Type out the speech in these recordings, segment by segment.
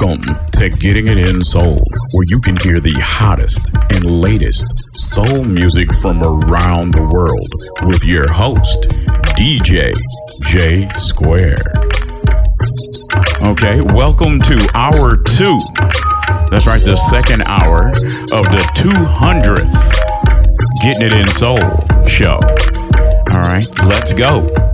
Welcome to Getting It In Soul, where you can hear the hottest and latest soul music from around the world with your host, DJ J Square. Okay, welcome to hour two. That's right, the second hour of the 200th Getting It In Soul show. All right, let's go.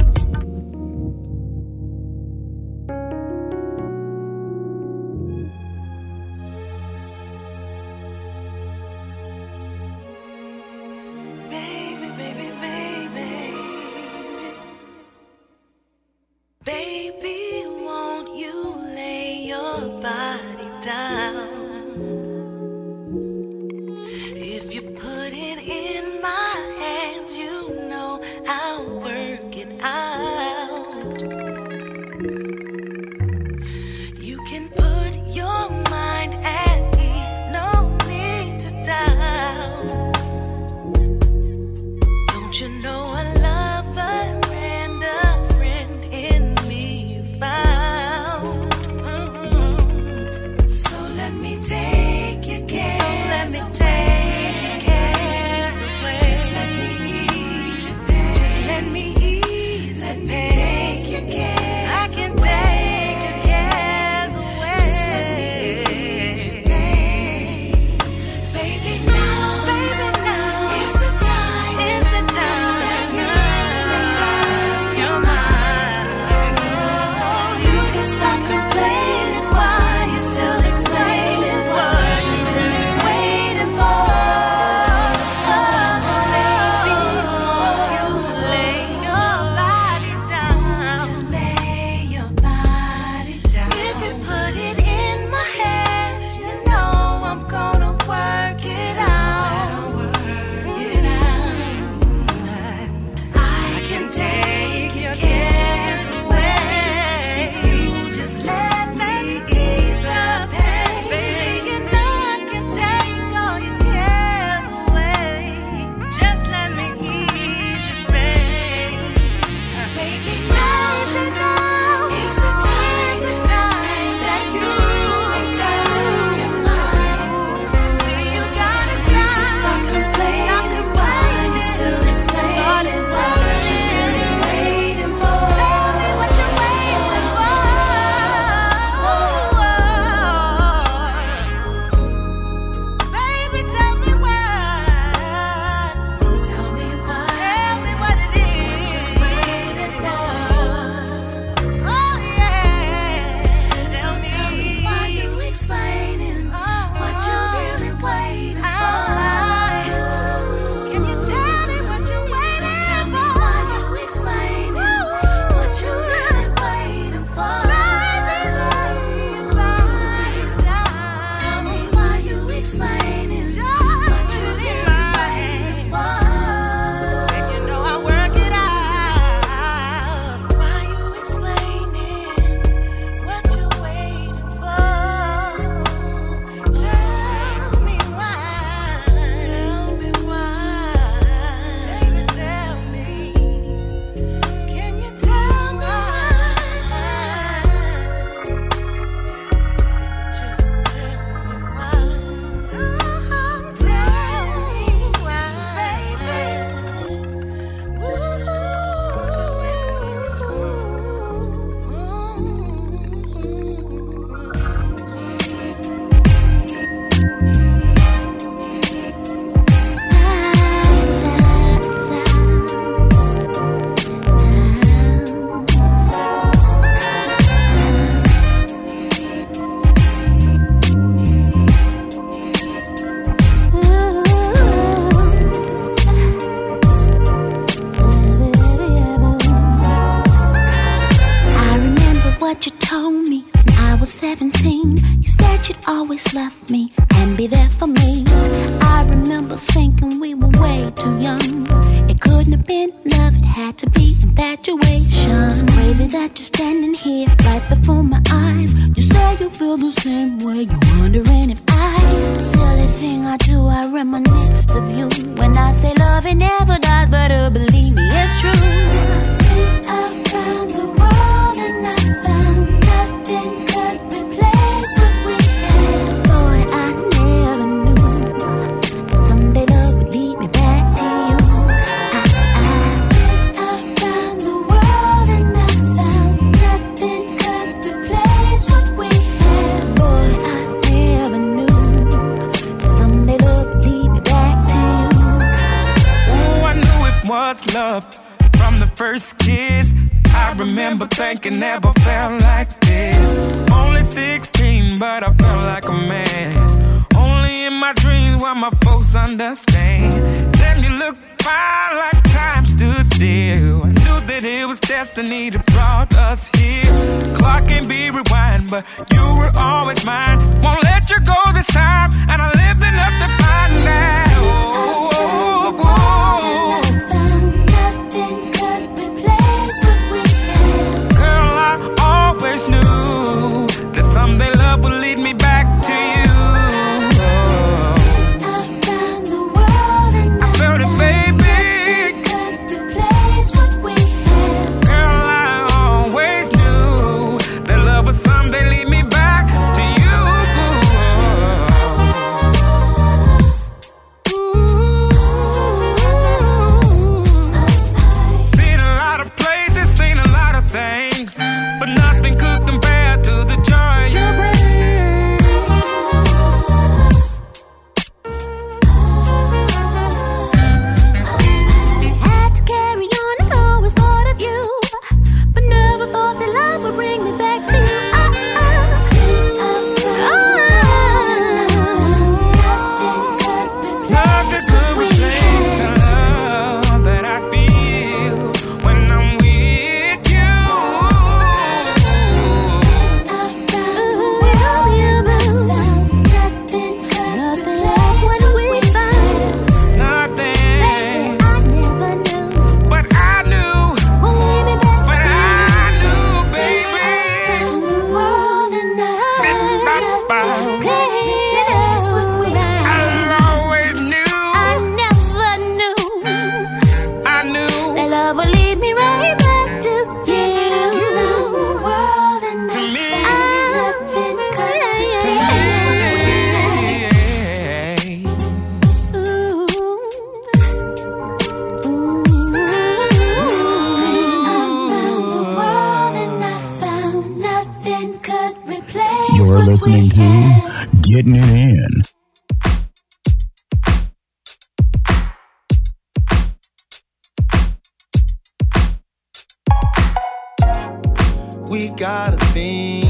got a thing,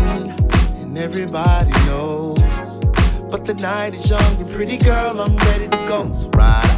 and everybody knows. But the night is young, and pretty girl, I'm ready to go. So ride.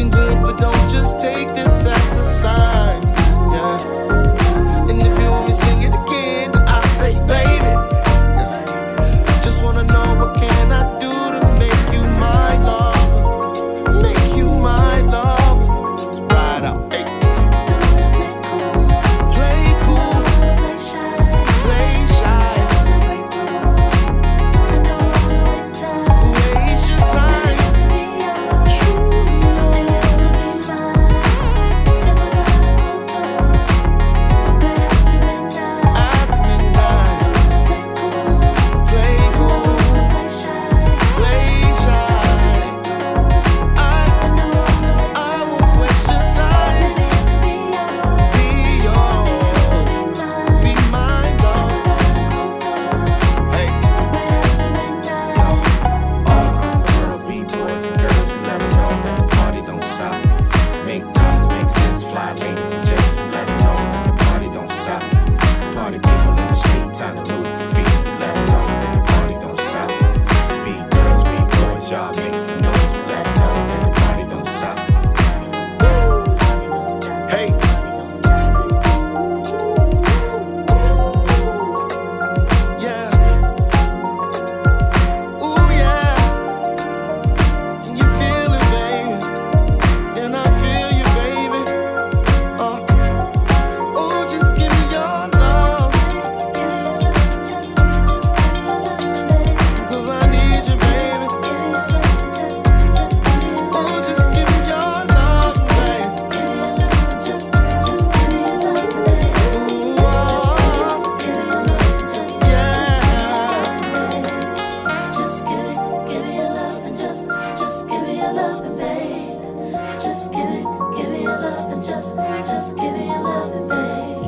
looking good, but don't just take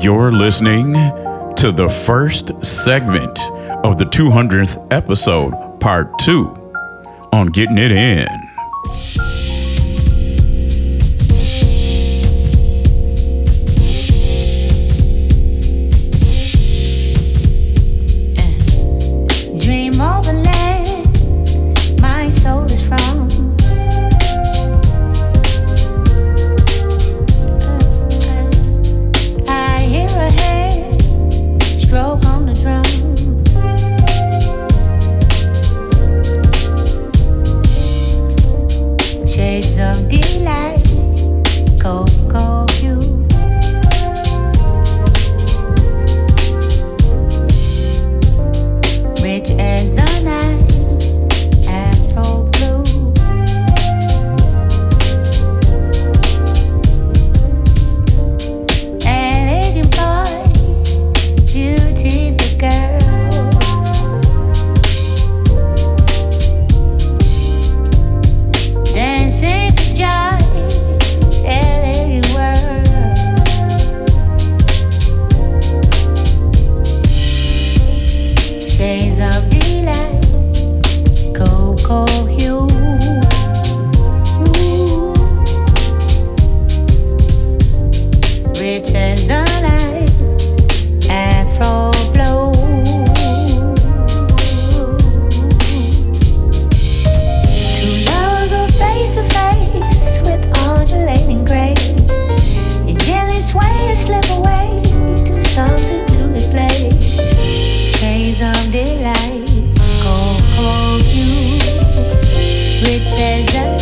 You're listening to the first segment of the 200th episode, part two, on Getting It In. 别人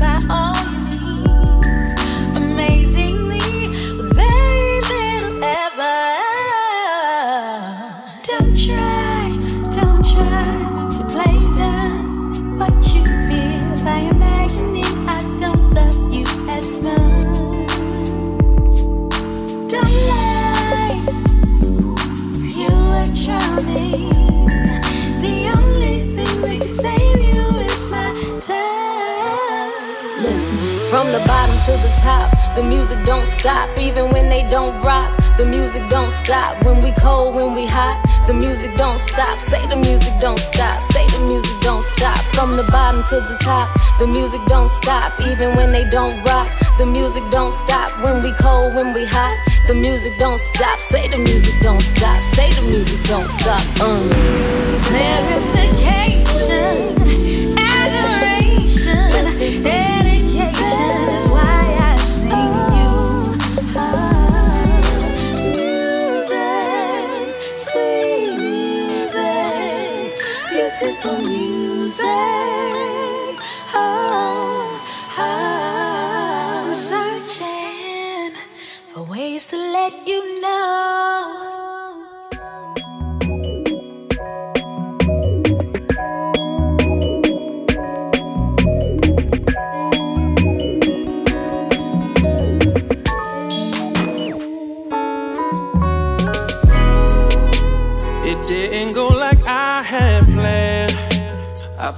Satisfy The music don't stop, even when they don't rock. The music don't stop when we cold, when we hot. The music don't stop. Say the music don't stop. Say the music don't stop. From the bottom to the top, the music don't stop, even when they don't rock. The music don't stop when we cold, when we hot. The music don't stop. Say the music don't stop. Say the music don't stop. Um. Clarification,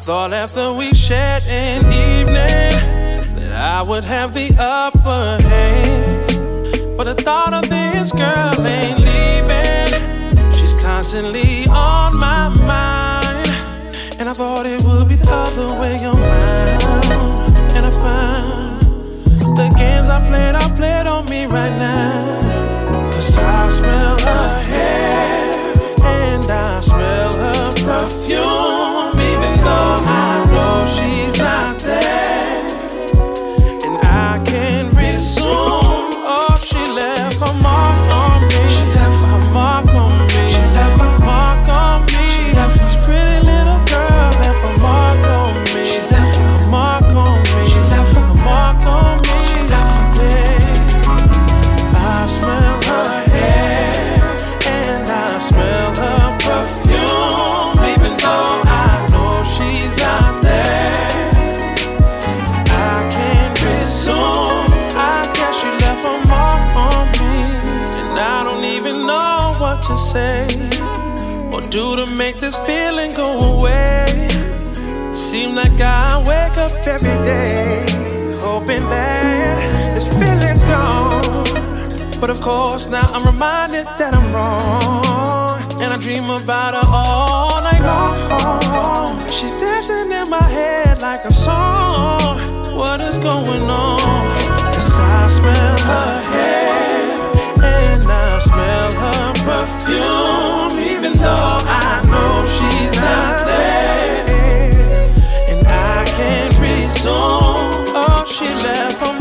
thought after we shared an evening that I would have the upper hand. But the thought of this girl up every day hoping that this feeling's gone. But of course, now I'm reminded that I'm wrong. And I dream about her all night long. She's dancing in my head like a song. What is going on? Cause I smell her hair and I smell her perfume, even though I resume. Oh, she left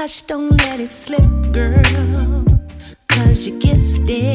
Hush, don't let it slip, girl, cause you're gifted.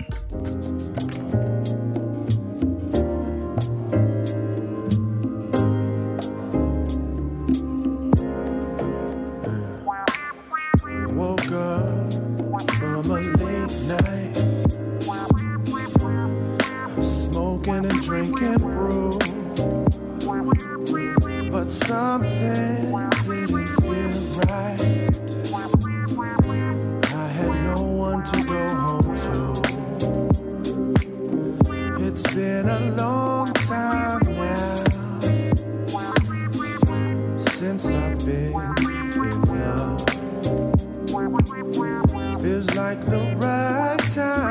right time.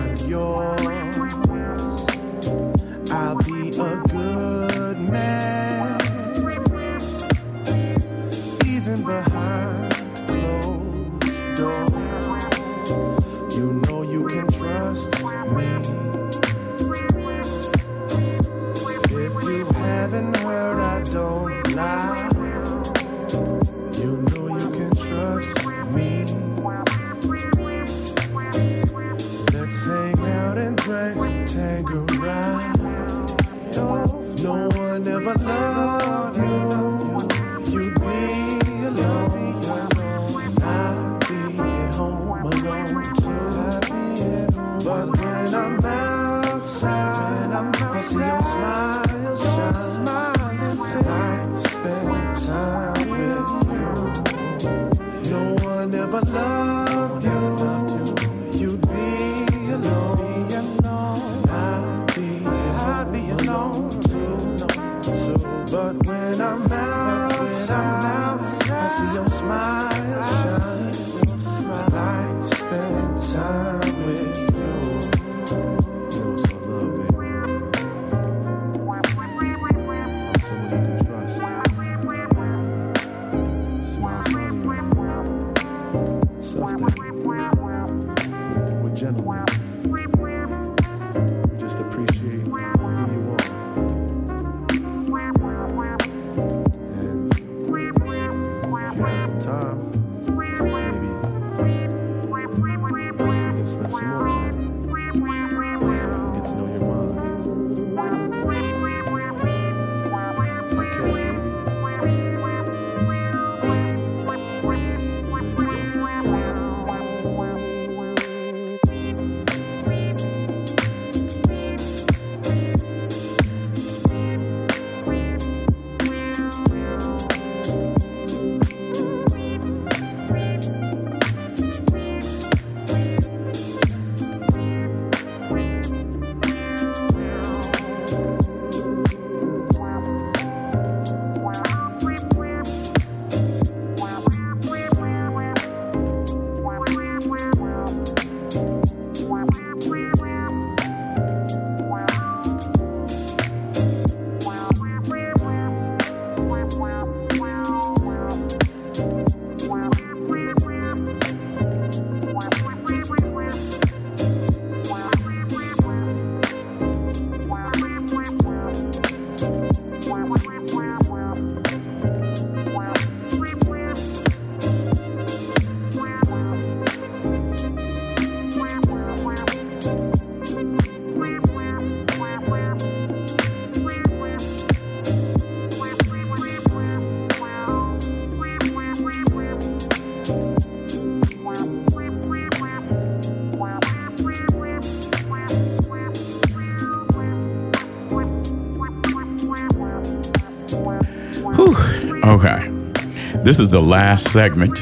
This is the last segment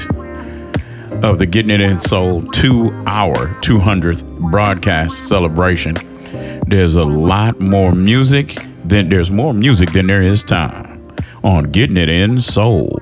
of the Getting It In Soul two hour 200th broadcast celebration. There's a lot more music than there's more music than there is time on Getting It In Soul.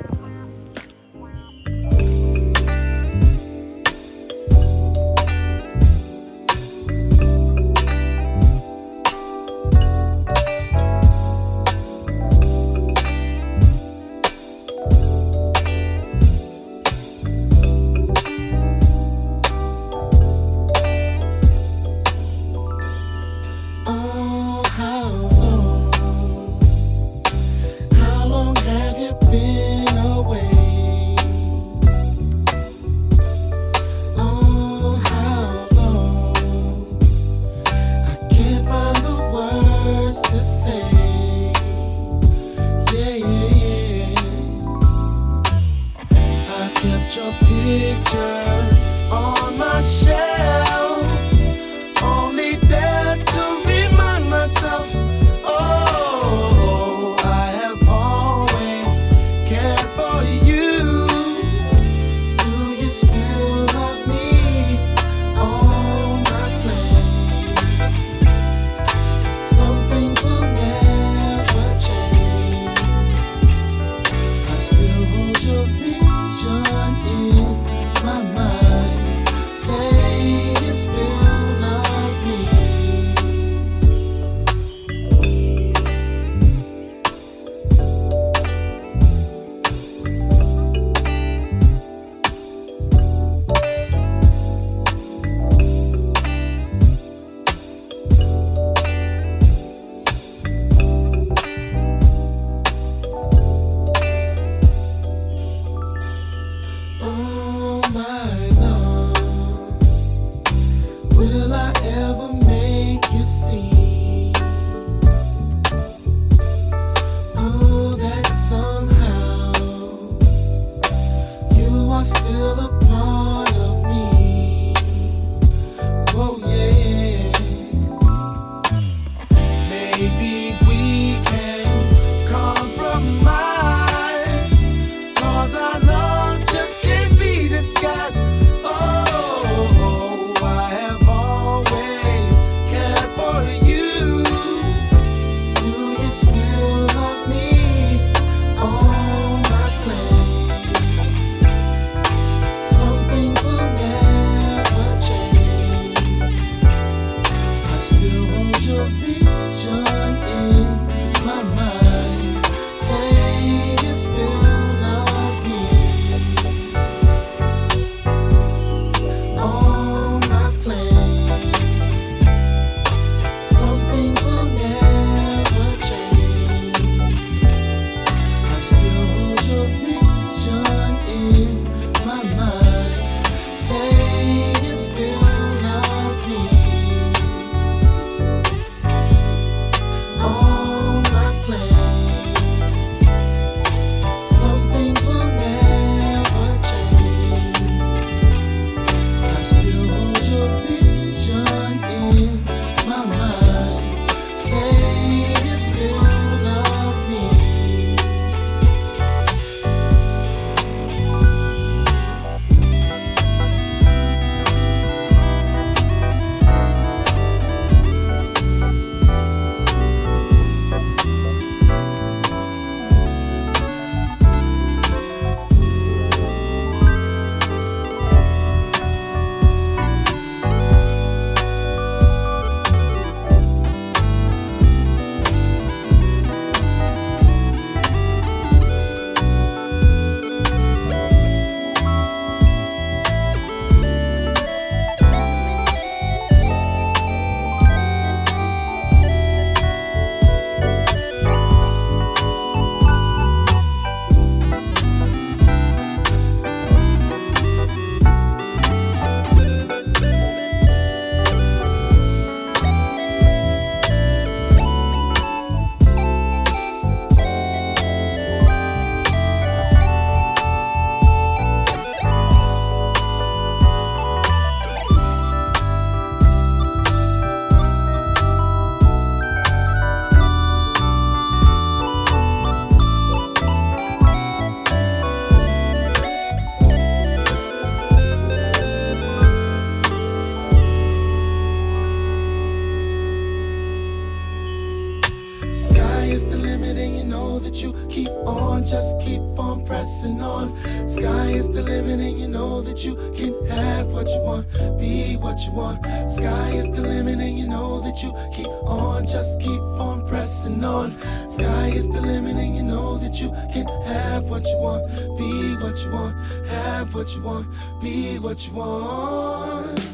want, be what you want, have what you want, be what you want.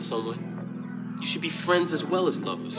forward, Solo. You should be friends as well as lovers.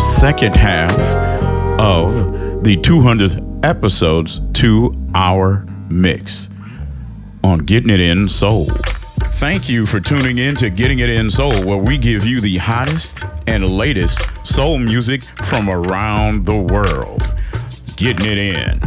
Second half of the 200th episodes to our mix on Getting It In Soul. Thank you for tuning in to Getting It In Soul, where we give you the hottest and latest soul music from around the world. Getting it in.